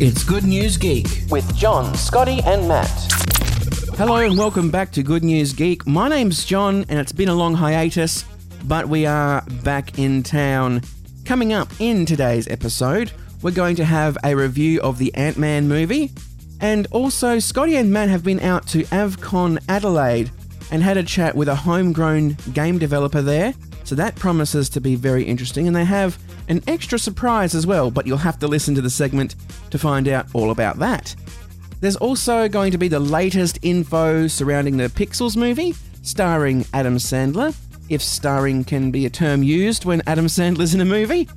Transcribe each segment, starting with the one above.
It's Good News Geek. with John, Scotty, and Matt. Hello and welcome back to Good News Geek. My name's John and it's been a long hiatus, but we are back in town. Coming up in today's episode, we're going to have a review of the Ant Man movie, and also Scotty and Matt have been out to AvCon Adelaide and had a chat with a homegrown game developer there. So that promises to be very interesting, and they have an extra surprise as well, but you'll have to listen to the segment to find out all about that. There's also going to be the latest info surrounding the Pixels movie, starring Adam Sandler, if starring can be a term used when Adam Sandler's in a movie.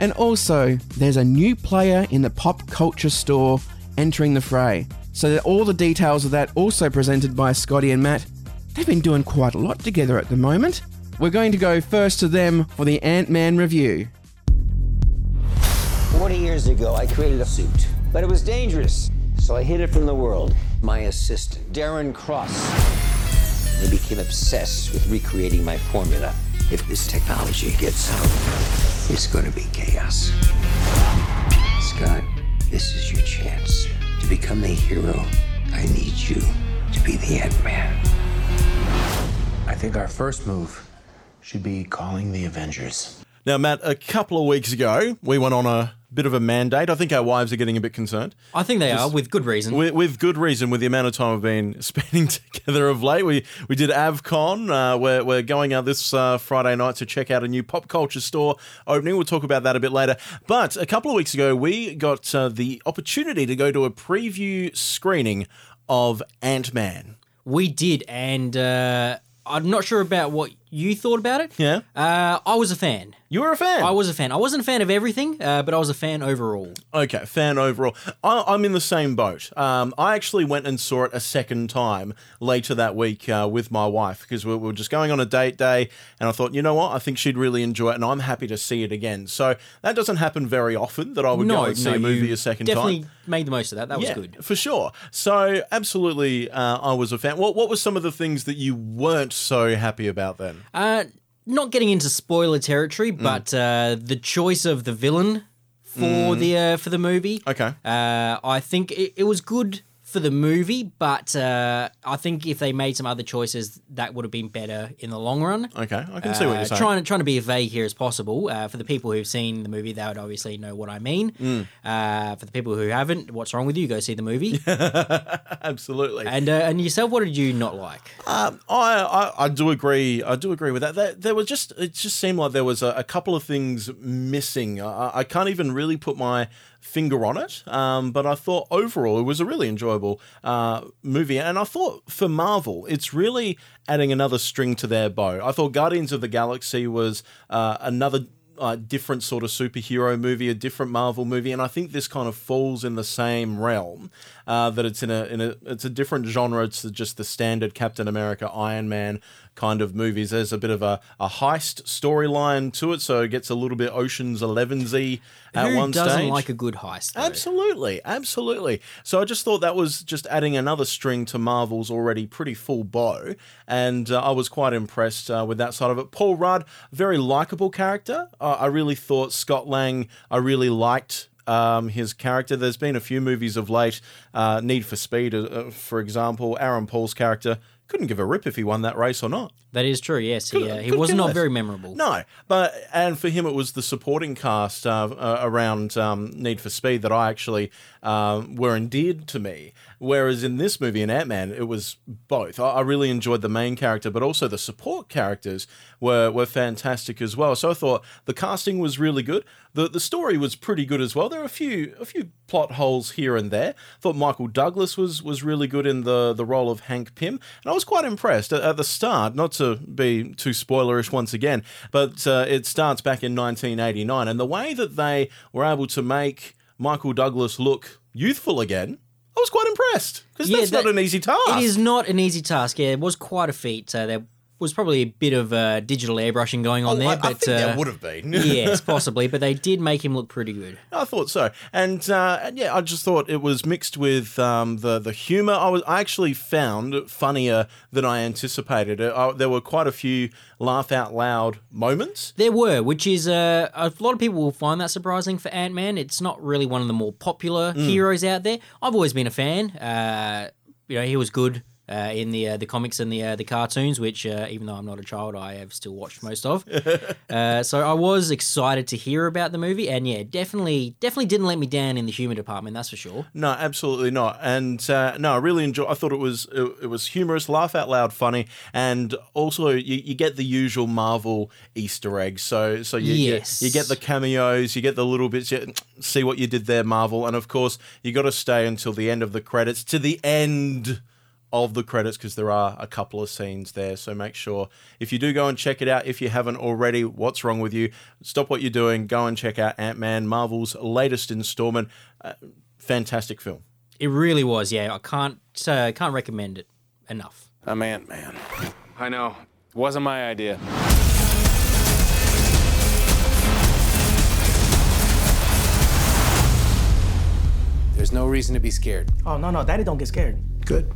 And also, there's a new player in the pop culture store entering the fray. So all the details of that also presented by Scotty and Matt. They've been doing quite a lot together at the moment. We're going to go first to them for the Ant-Man review. 40 years ago, I created a suit, but it was dangerous, so I hid it from the world. My assistant, Darren Cross, became obsessed with recreating my formula. If this technology gets out, it's going to be chaos. Scott, this is your chance to become the hero. I need you to be the Ant Man. I think our first move should be calling the Avengers. Now, Matt, a couple of weeks ago, we went on a bit of a mandate. I think our wives are getting a bit concerned. I think they are, with good reason. With, with good reason, with the amount of time we've been spending together of late. We we did AvCon. Uh, we're, we're going out this uh, Friday night to check out a new pop culture store opening. We'll talk about that a bit later. But a couple of weeks ago, we got uh, the opportunity to go to a preview screening of Ant Man. we did, and uh, I'm not sure about what you thought about it. Yeah? Uh, I was a fan. You were a fan. I was a fan. I wasn't a fan of everything, uh, but I was a fan overall. Okay, fan overall. I, I'm in the same boat. Um, I actually went and saw it a second time later that week uh, with my wife because we were just going on a date day, and I thought, you know what, I think she'd really enjoy it, and I'm happy to see it again. So that doesn't happen very often that I would go no, and see no, a movie a second definitely time. made the most of that. That was yeah, good. for sure. So absolutely, uh, I was a fan. What What were some of the things that you weren't so happy about then? Not getting into spoiler territory, Mm. but uh, the choice of the villain for the uh, for the movie. Mm. Okay. Uh, I think it, it was good for the movie, but uh, I think if they made some other choices, that would have been better in the long run. Okay, I can see what Uh, you're saying. Trying to trying to be as vague here as possible. Uh, for the people who've seen the movie, they would obviously know what I mean. Mm. Uh, for the people who haven't, what's wrong with you? Go see the movie. Absolutely. and uh, and yourself, what did you not like? Um, I, I I do agree. I do agree with that. There, there was just it just seemed like there was a, a couple of things missing. I, I can't even really put my finger on it. Um, but I thought overall it was a really enjoyable uh, movie, and I thought for Marvel, it's really adding another string to their bow. I thought Guardians of the Galaxy was uh, another uh, different sort of superhero movie, a different Marvel movie, and I think this kind of falls in the same realm. Uh, that it's in a in a it's a different genre. It's just the standard Captain America, Iron Man kind of movies. There's a bit of a, a heist storyline to it, so it gets a little bit Ocean's Eleven z at one stage. Who one doesn't stage. like a good heist? though? Absolutely, absolutely. So I just thought that was just adding another string to Marvel's already pretty full bow, and uh, I was quite impressed uh, with that side of it. Paul Rudd, very likable character. Uh, I really thought Scott Lang. I really liked. Um, his character. There's been a few movies of late, uh, Need for Speed, uh, uh, for example. Aaron Paul's character couldn't give a rip if he won that race or not. That is true. Yes, he, uh, he was not less. very memorable. No, but and for him it was the supporting cast uh, uh, around um, Need for Speed that I actually um, were endeared to me. Whereas in this movie, in Ant Man, it was both. I, I really enjoyed the main character, but also the support characters were were fantastic as well. So I thought the casting was really good. the The story was pretty good as well. There are a few a few plot holes here and there. I thought Michael Douglas was was really good in the the role of Hank Pym, and I was quite impressed at, the start. Not to be too spoilerish once again, but uh, it starts back in 1989, and the way that they were able to make Michael Douglas look youthful again, I was quite impressed because Yeah, that's not an easy task. It is not an easy task. Yeah, it was quite a feat. Uh, they're was probably a bit of uh, digital airbrushing going on Oh, there, I, I but think uh, there would have been. yes, possibly. But they did make him look pretty good. I thought so, and uh, and yeah, I just thought it was mixed with um, the the humor. I was I actually found funnier than I anticipated. Uh, there were quite a few laugh out loud moments. There were, which is uh, a lot of people will find that surprising for Ant Man. It's not really one of the more popular Mm. heroes out there. I've always been a fan. Uh, you know, he was good uh, in the uh, the comics and the uh, the cartoons, which uh, even though I'm not a child, I have still watched most of. uh, so I was excited to hear about the movie, and yeah, definitely definitely didn't let me down in the humor department. That's for sure. No, absolutely not. And uh, no, I really enjoy. I thought it was it, it was humorous, laugh out loud, funny, and also you, you get the usual Marvel Easter eggs. So so you, you- Yes. you, get the cameos, you get the little bits. You, see what you did there, Marvel, and of course you got to stay until the end of the credits to the end of the credits because there are a couple of scenes there. So make sure if you do go and check it out, if you haven't already, what's wrong with you? Stop what you're doing, go and check out Ant Man, Marvel's latest installment. Uh, fantastic film. It really was. Yeah, I can't uh, can't recommend it enough. I'm Ant Man. I know. Wasn't my idea. There's no reason to be scared. Oh no no, Daddy don't get scared. Good.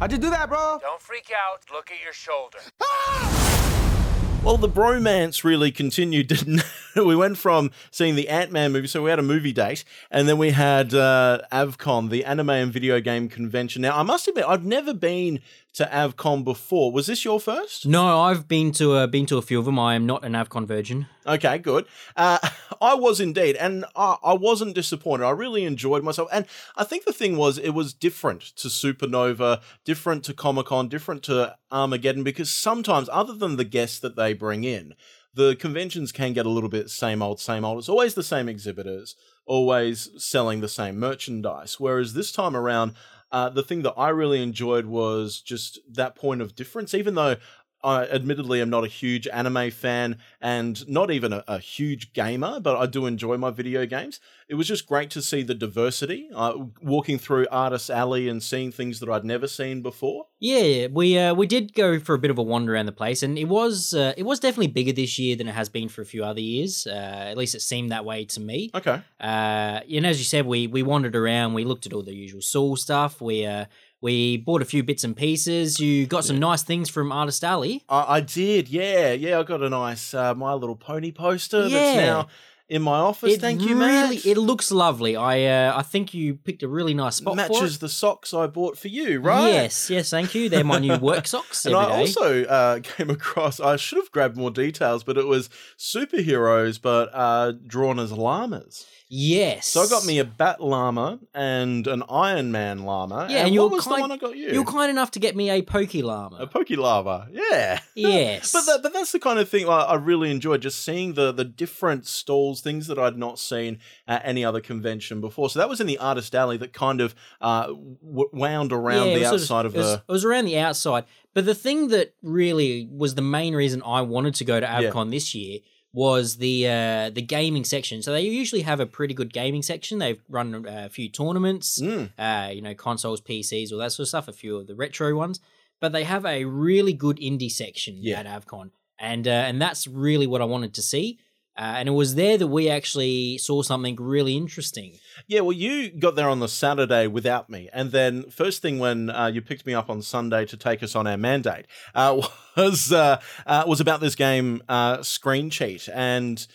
How'd you do that, bro? Don't freak out. Look at your shoulder. Ah! Well, the bromance really continued, didn't it? we went from seeing the Ant Man movie, so we had a movie date, and then we had uh, AvCon, the anime and video game convention. Now, I must admit, I've never been to AvCon before. Was this your first? No, I've been to uh, been to a few of them. I am not an Avcon virgin. Okay, good. Uh, I was indeed, and I, I wasn't disappointed. I really enjoyed myself, and I think the thing was it was different to Supernova, different to Comic Con, different to Armageddon, because sometimes, other than the guests that they bring in, the conventions can get a little bit same old, same old. It's always the same exhibitors, always selling the same merchandise. Whereas this time around, uh, the thing that I really enjoyed was just that point of difference, even though I admittedly am not a huge anime fan and not even a, a huge gamer, but I do enjoy my video games. It was just great to see the diversity, uh, walking through Artist Alley and seeing things that I'd never seen before. Yeah, we uh, we did go for a bit of a wander around the place, and it was uh, it was definitely bigger this year than it has been for a few other years. Uh, at least it seemed that way to me. Okay. Uh, and as you said, we we wandered around. We looked at all the usual Saul stuff. We uh, we bought a few bits and pieces. You got some nice things from Artist Alley. I, I did, yeah, yeah. I got a nice uh, My Little Pony poster Yeah. that's now in my office. It Thank you, really, Matt. it looks lovely. I uh, I think you picked a really nice spot for matches it. Matches the socks I bought for you, right? Yes, yes, thank you. They're my new work socks. And I day. also uh, came across, I should have grabbed more details, but it was superheroes, but uh, drawn as llamas. Yes. So I got me a bat llama and an Iron Man llama. Yeah, and, and what was kind, the one I got you? You were kind enough to get me a Pokey Llama. a Poke Lava, yeah. yes. But, that, but that's the kind of thing I, I really enjoyed, just seeing the the different stalls, things that I'd not seen at any other convention before. So that was in the Artist Alley that kind of uh, w- wound around it the was sort of- outside of it was, the. it was around the outside. But the thing that really was the main reason I wanted to go to Yeah. Avcon this year was the uh, the gaming section. So they usually have a pretty good gaming section. They've run a few tournaments, Mm. uh, you know, consoles, PCs, all that sort of stuff. A few of the retro ones, but they have a really good indie section Yeah. at Avcon, and uh, and that's really what I wanted to see. Uh, and it was there that we actually saw something really interesting. Yeah, well, you got there on the Saturday without me, and then first thing when uh, you picked me up on Sunday to take us on our mandate uh, was uh, uh, was about this game uh, Screen Cheat, and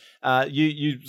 you you.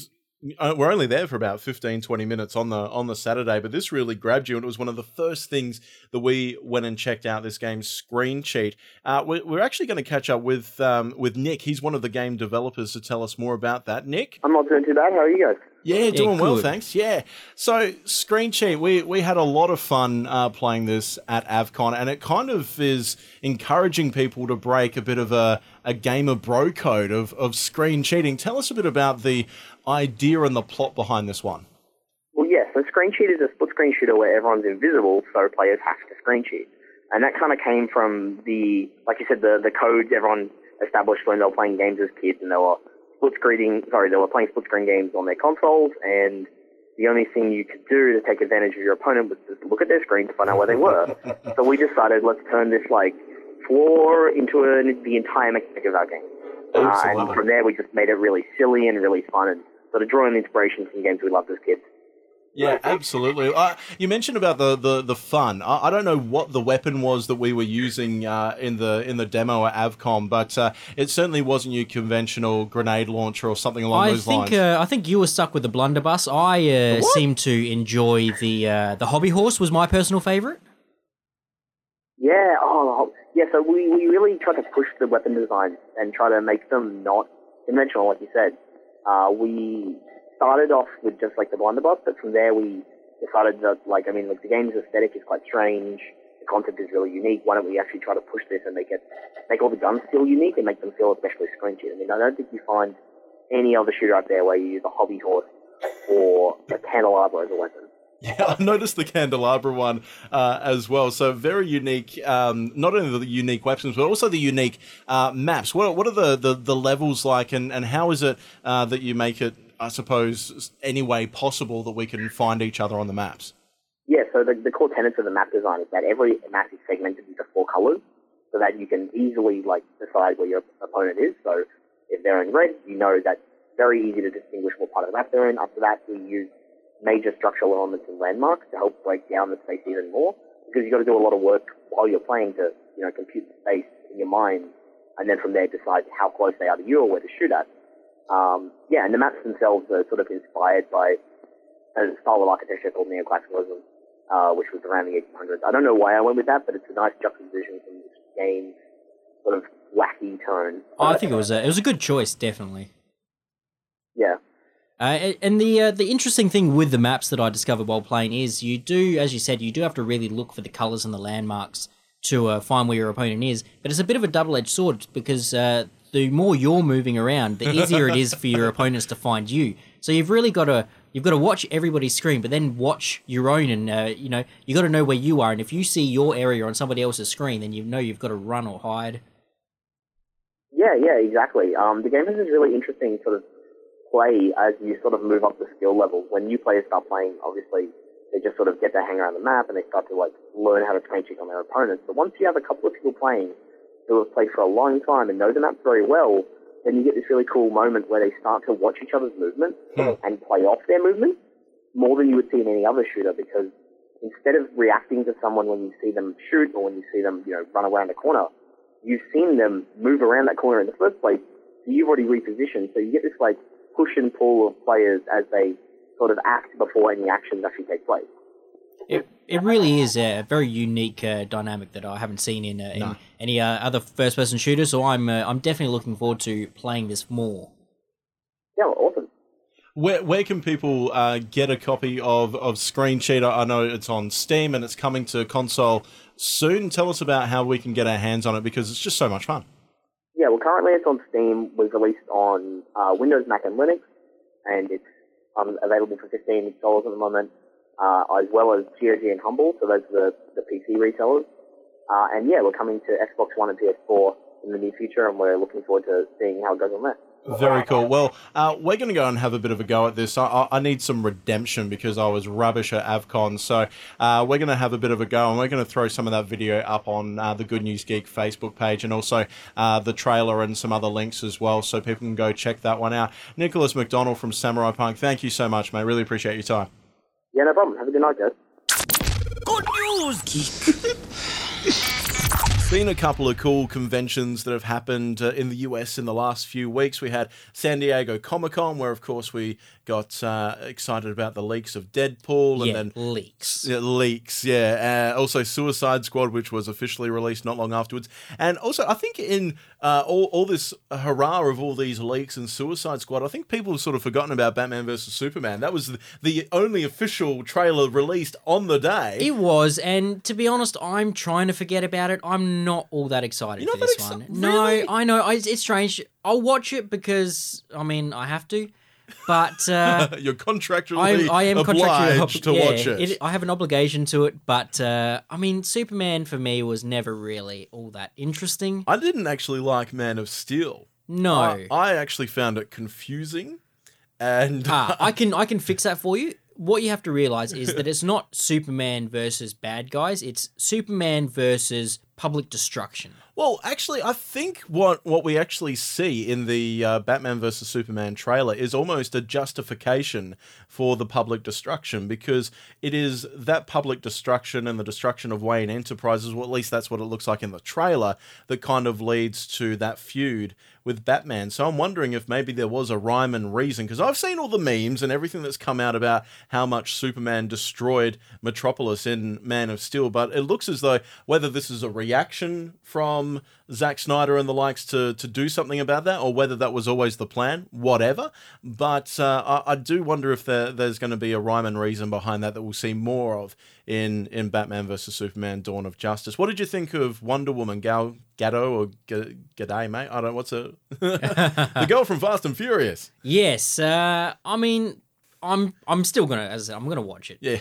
Uh, We're only there for about 15, 20 minutes on the on the Saturday, but this really grabbed you, and it was one of the first things that we went and checked out. This game, Screen Cheat. Uh, we're, we're actually going to catch up with um, with Nick. He's one of the game developers to tell us more about that. Nick, I'm not doing too bad. How are you guys? yeah, doing well, thanks. Yeah. So, Screen Cheat, we, we had a lot of fun uh, playing this at AvCon, and it kind of is encouraging people to break a bit of a, a gamer bro code of, of screen cheating. Tell us a bit about the idea and the plot behind this one. Well, yeah, so Screen Cheat is a split screen shooter where everyone's invisible, so players have to screen cheat. And that kind of came from the, like you said, the, the codes everyone established when they were playing games as kids and they were split screening, sorry, they were playing split screen games on their consoles and the only thing you could do to take advantage of your opponent was just look at their screen to find out where they were. so we decided let's turn this like flaw into an, the entire mechanic of our game. Uh, and from there, we just made it really silly and really fun, and sort of drawing inspiration from games we loved as kids. Yeah, absolutely. Uh, you mentioned about the the, the fun. I, I don't know what the weapon was that we were using uh, in the in the demo at Avcon, but uh, it certainly wasn't your conventional grenade launcher or something along I those think lines. uh, I think you were stuck with the blunderbuss. I uh, seem to enjoy the uh, the hobby horse. Was my personal favorite. Yeah, oh, yeah. So we, we really try to push the weapon designs and try to make them not conventional, like you said. Uh, we started off with just like the blunderbuss, but from there we decided that, like, I mean, like the game's aesthetic is quite strange. The concept is really unique. Why don't we actually try to push this and make it, make all the guns feel unique and make them feel especially scrunchy? I mean, I don't think you find any other shooter out there where you use a hobby horse or a candelabra as a weapon. Yeah, I noticed the candelabra one uh, as well. So very unique. Um, not only the unique weapons, but also the unique uh, maps. What what are the, the, the levels like, and, and how is it uh, that you make it? I suppose any way possible that we can find each other on the maps. Yeah, so the, the core tenets of the map design is that every map is segmented into four colors so that you can easily like decide where your opponent is. So if they're in red, you know that's very easy to distinguish what part of the map they're in. After that, we use major structural elements and landmarks to help break down the space even more because you've got to do a lot of work while you're playing to, you know, compute the space in your mind and then from there decide how close they are to you or where to shoot at. Um, yeah, and the maps themselves are sort of inspired by a style of architecture called neoclassicalism, uh, which was around the 1800s. I don't know why I went with that, but it's a nice juxtaposition from this game's sort of wacky tone. Oh, I think it was a it was a good choice, definitely. Yeah. Uh, and the uh, the interesting thing with the maps that I discovered while playing is you do, as you said, you do have to really look for the colors and the landmarks to uh, find where your opponent is. But it's a bit of a double edged sword because uh, the more you're moving around, the easier it is for your opponents to find you. So you've really got to you've got to watch everybody's screen, but then watch your own, and uh, you know you got to know where you are. And if you see your area on somebody else's screen, then you know you've got to run or hide. Yeah, yeah, exactly. Um, the game has this really interesting sort of play as you sort of move up the skill level. When new players start playing, obviously they just sort of get their hang around the map and they start to like learn how to train check on their opponents. But once you have a couple of people playing who have played for a long time and know the map very well, then you get this really cool moment where they start to watch each other's movements hmm. and play off their movements more than you would see in any other shooter because instead of reacting to someone when you see them shoot or when you see them, you know, run around a corner, you've seen them move around that corner in the first place, so you've already repositioned. So you get this like push and pull of players as they sort of act before any actions actually take place. It, it really is a very unique uh, dynamic that I haven't seen in, uh, in any uh, other first-person shooter. So I'm uh, I'm definitely looking forward to playing this more. Yeah, awesome. Where, where can people uh, get a copy of, of Screen Cheater? I know it's on Steam and it's coming to console soon. Tell us about how we can get our hands on it because it's just so much fun. Yeah, well, currently it's on Steam. We've released on uh, Windows, Mac, and Linux, and it's um, available for fifteen dollars at the moment, uh, as well as GOG and Humble. So those are the, the PC resellers. Uh, and yeah, we're coming to Xbox One and PS4 in the near future, and we're looking forward to seeing how it goes on. Very cool. Well, uh, we're going to go and have a bit of a go at this. I, I, I need some redemption because I was rubbish at Avcon. So uh, we're going to have a bit of a go and we're going to throw some of that video up on uh, the Good News Geek Facebook page and also uh, the trailer and some other links as well so people can go check that one out. Nicholas McDonald from Samurai Punk, thank you so much, mate. Really appreciate your time. Yeah, no problem. Have a good night, guys. Good news, geek. Been a couple of cool conventions that have happened uh, in the US in the last few weeks. We had San Diego Comic Con, where of course we got uh, excited about the leaks of Deadpool, and yeah, then leaks. Yeah, leaks, yeah. Uh, also, Suicide Squad, which was officially released not long afterwards. And also, I think in uh, all, all this hurrah of all these leaks and Suicide Squad, I think people have sort of forgotten about Batman versus Superman. That was the, the only official trailer released on the day. It was, and to be honest, I'm trying to forget about it. I'm not all that excited You're for this that one. exci- No, I know. I, it's strange. I'll watch it because I mean I have to, but uh, You're contractually I, I am obliged contractually to yeah, watch it. I have an obligation to it, but uh, I mean Superman for me was never really all that interesting. I didn't actually like Man of Steel. No. I, I actually found it confusing, and ah, I can I can fix that for you. What you have to realize is that it's not Superman versus bad guys. It's Superman versus public destruction. Well, actually, I think what what we actually see in the uh, Batman versus Superman trailer is almost a justification for the public destruction because it is that public destruction and the destruction of Wayne Enterprises, well, at least that's what it looks like in the trailer, that kind of leads to that feud with Batman. So I'm wondering if maybe there was a rhyme and reason because I've seen all the memes and everything that's come out about how much Superman destroyed Metropolis in Man of Steel, but it looks as though whether this is a reaction from Zack Snyder and the likes to to do something about that, or whether that was always the plan, whatever. But uh, I, I do wonder if there, there's going to be a rhyme and reason behind that that we'll see more of in in Batman vs Superman: Dawn of Justice. What did you think of Wonder Woman Gal Gadot or G- G'day, mate? I don't. What's a the girl from Fast and Furious? Yes, uh, I mean, I'm I'm still gonna as I said, I'm gonna watch it. Yeah.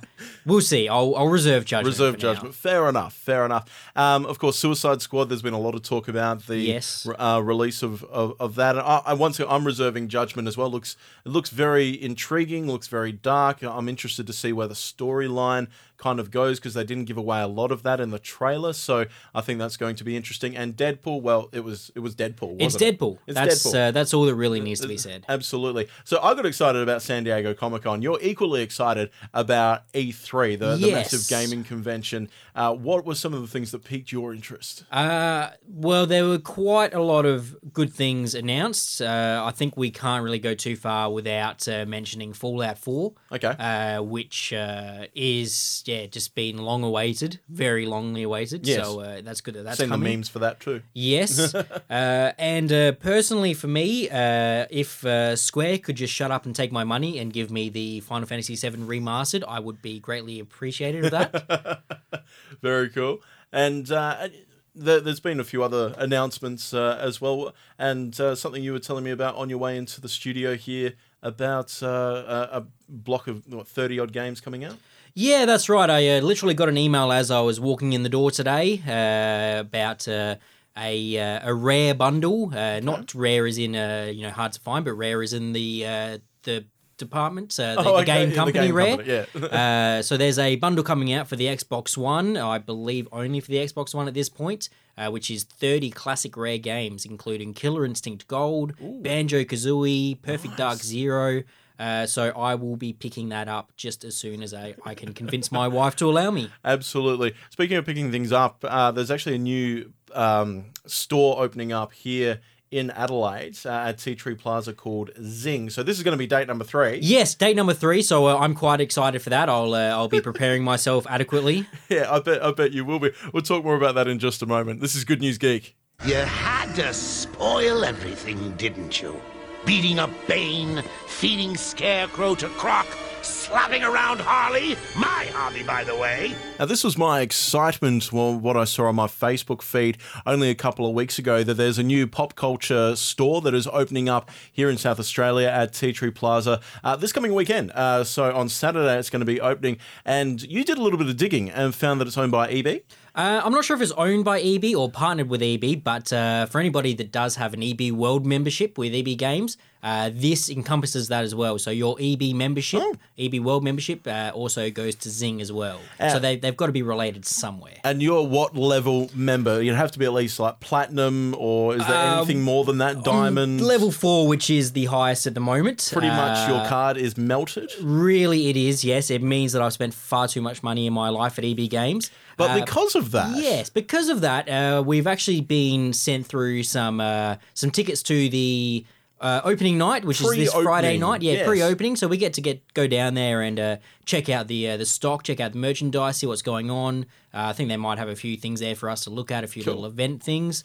uh, we'll see. I'll, I'll reserve judgment. Reserve for now. judgment. Fair enough. Fair enough. Um, of course, Suicide Squad. There's been a lot of talk about the Yes. uh, release of, of, of that. And I, I once I'm reserving judgment as well. Looks it looks very intriguing. Looks very dark. I'm interested to see where the storyline kind of goes because they didn't give away a lot of that in the trailer. So I think that's going to be interesting. And Deadpool. Well, it was it was Deadpool. It's wasn't it? Deadpool. It's that's Deadpool. Uh, that's all that really needs to be said. Absolutely. So I got excited about San Diego Comic Con. You're equally excited about E3, the, the massive gaming convention. Uh, what were some of the things that piqued your interest? Uh, well, there were quite a lot of good things announced. Uh, I think we can't really go too far without uh, mentioning Fallout 4. Okay. Uh, which uh, is, yeah, just been long awaited, very longly awaited. Yes. So uh, that's good that that's Seen coming. the memes for that too. Yes. uh, and uh, personally, for me, uh, if uh, Square could just shut up and take my money and give me the Final Fantasy VII remastered, I would be greatly appreciative of that. Very cool. And uh, there, there's been a few other announcements uh, as well. And uh, something you were telling me about on your way into the studio here about uh, a, a block of what, 30 odd games coming out. Yeah, that's right. I uh, literally got an email as I was walking in the door today uh, about uh, a uh, a rare bundle. Uh, not rare as in uh, you know hard to find, but rare as in the uh, the department, uh, the, Oh, the okay, game yeah, the company game rare. company, yeah. uh, so there's a bundle coming out for the Xbox One. I believe only for the Xbox One at this point. Uh, which is 30 classic rare games, including Killer Instinct Gold, Banjo Kazooie, Perfect Dark Zero. Uh, so I will be picking that up just as soon as I, I can convince my wife to allow me. Absolutely. Speaking of picking things up, uh, there's actually a new um, store opening up here in Adelaide uh, at Tea Tree Plaza called Zing. So this is going to be date number three. Yes, date number three. So uh, I'm quite excited for that. I'll uh, I'll be preparing myself adequately. Yeah, I bet I bet you will be. We'll talk more about that in just a moment. This is Good News Geek. You had to spoil everything, didn't you? Beating up Bane, feeding Scarecrow to Croc, slapping around Harley, my Harley, by the way. Now, this was my excitement, well, what I saw on my Facebook feed only a couple of weeks ago, that there's a new pop culture store that is opening up here in South Australia at Tea Tree Plaza uh, this coming weekend. Uh, so on Saturday, it's going to be opening. And you did a little bit of digging and found that it's owned by EB. Uh, I'm not sure if it's owned by EB or partnered with EB, but uh, for anybody that does have an EB World membership with EB Games, uh, this encompasses that as well. So your EB membership, EB World membership, uh, also goes to Zing as well. Uh, so they, they've got to be related somewhere. And you're what level member? You'd have to be at least like platinum, or is there Um, anything more than that? Diamond? Level four, which is the highest at the moment. Pretty much your Uh, card is melted. Really, it is. Yes, it means that I've spent far too much money in my life at EB Games. But Uh, because of that, Yes, because of that, uh, we've actually been sent through some uh, some tickets to the uh, opening night, which is this Friday night. Yeah, yes. pre-opening. So we get to get go down there and uh, check out the uh, the stock, check out the merchandise, see what's going on. Uh, I think they might have a few things there for us to look at, a few little event things.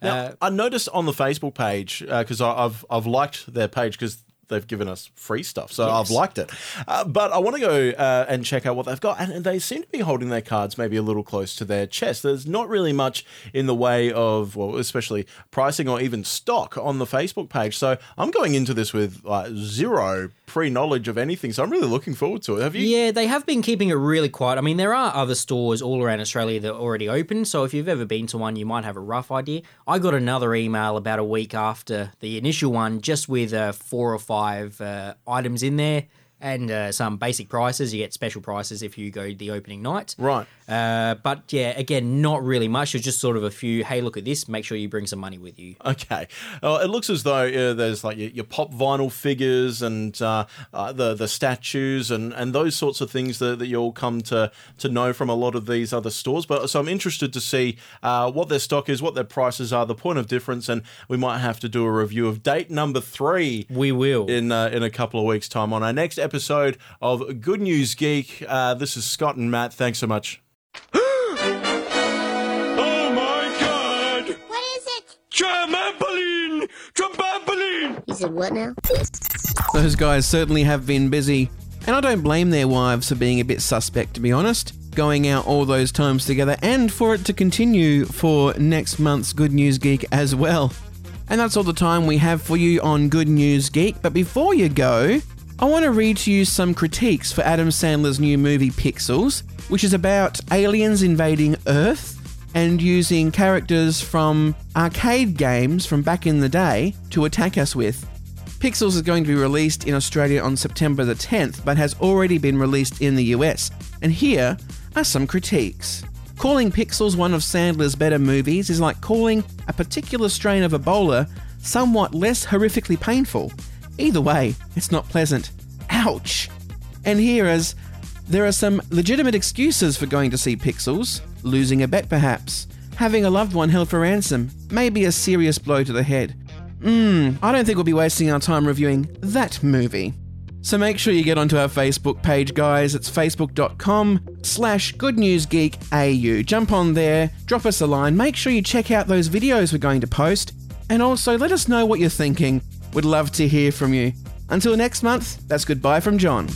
Now, Uh, I noticed on the Facebook page because I've I've liked their page because they've given us free stuff, so I've liked it. Uh, but I want to go uh, and check out what they've got, and they seem to be holding their cards maybe a little close to their chest. There's not really much in the way of, well, especially pricing or even stock on the Facebook page. So I'm going into this with like zero pre-knowledge of anything. So I'm really looking forward to it. Have you? Yeah, they have been keeping it really quiet. I mean, there are other stores all around Australia that are already open, so if you've ever been to one, you might have a rough idea. I got another email about a week after the initial one, just with uh, four or five uh, items in there and uh, some basic prices. You get special prices if you go the opening night. Right. Uh, but yeah, again, not really much. It's just sort of a few. Hey, look at this. Make sure you bring some money with you. Okay. Uh, it looks as though uh, there's like your, your pop vinyl figures and uh, uh, the the statues and, and those sorts of things that, that you'll come to to know from a lot of these other stores. But so I'm interested to see uh, what their stock is, what their prices are, the point of difference, and we might have to do a review of date number three. We will in uh, in a couple of weeks' time on our next episode of Good News Geek. Uh, this is Scott and Matt. Thanks so much. Oh my god! What is it? Trampoline! Trampoline! He said what now? Those guys certainly have been busy, and I don't blame their wives for being a bit suspect, to be honest. Going out all those times together, and for it to continue for next month's Good News Geek as well. And that's all the time we have for you on Good News Geek. But before you go, I want to read to you some critiques for Adam Sandler's new movie Pixels, which is about aliens invading Earth and using characters from arcade games from back in the day to attack us with. Pixels is going to be released in Australia on September the 10th, but has already been released in the US. And here are some critiques. Calling Pixels one of Sandler's better movies is like calling a particular strain of Ebola somewhat less horrifically painful. Either way, it's not pleasant. Ouch! And here is there are some legitimate excuses for going to see Pixels losing a bet, perhaps, having a loved one held for ransom, maybe a serious blow to the head. Mmm, I don't think we'll be wasting our time reviewing that movie. So make sure you get onto our Facebook page, guys. It's facebook.com slash goodnewsgeekau. Jump on there, drop us a line, make sure you check out those videos we're going to post, and also let us know what you're thinking. We'd love to hear from you. Until next month, that's goodbye from John.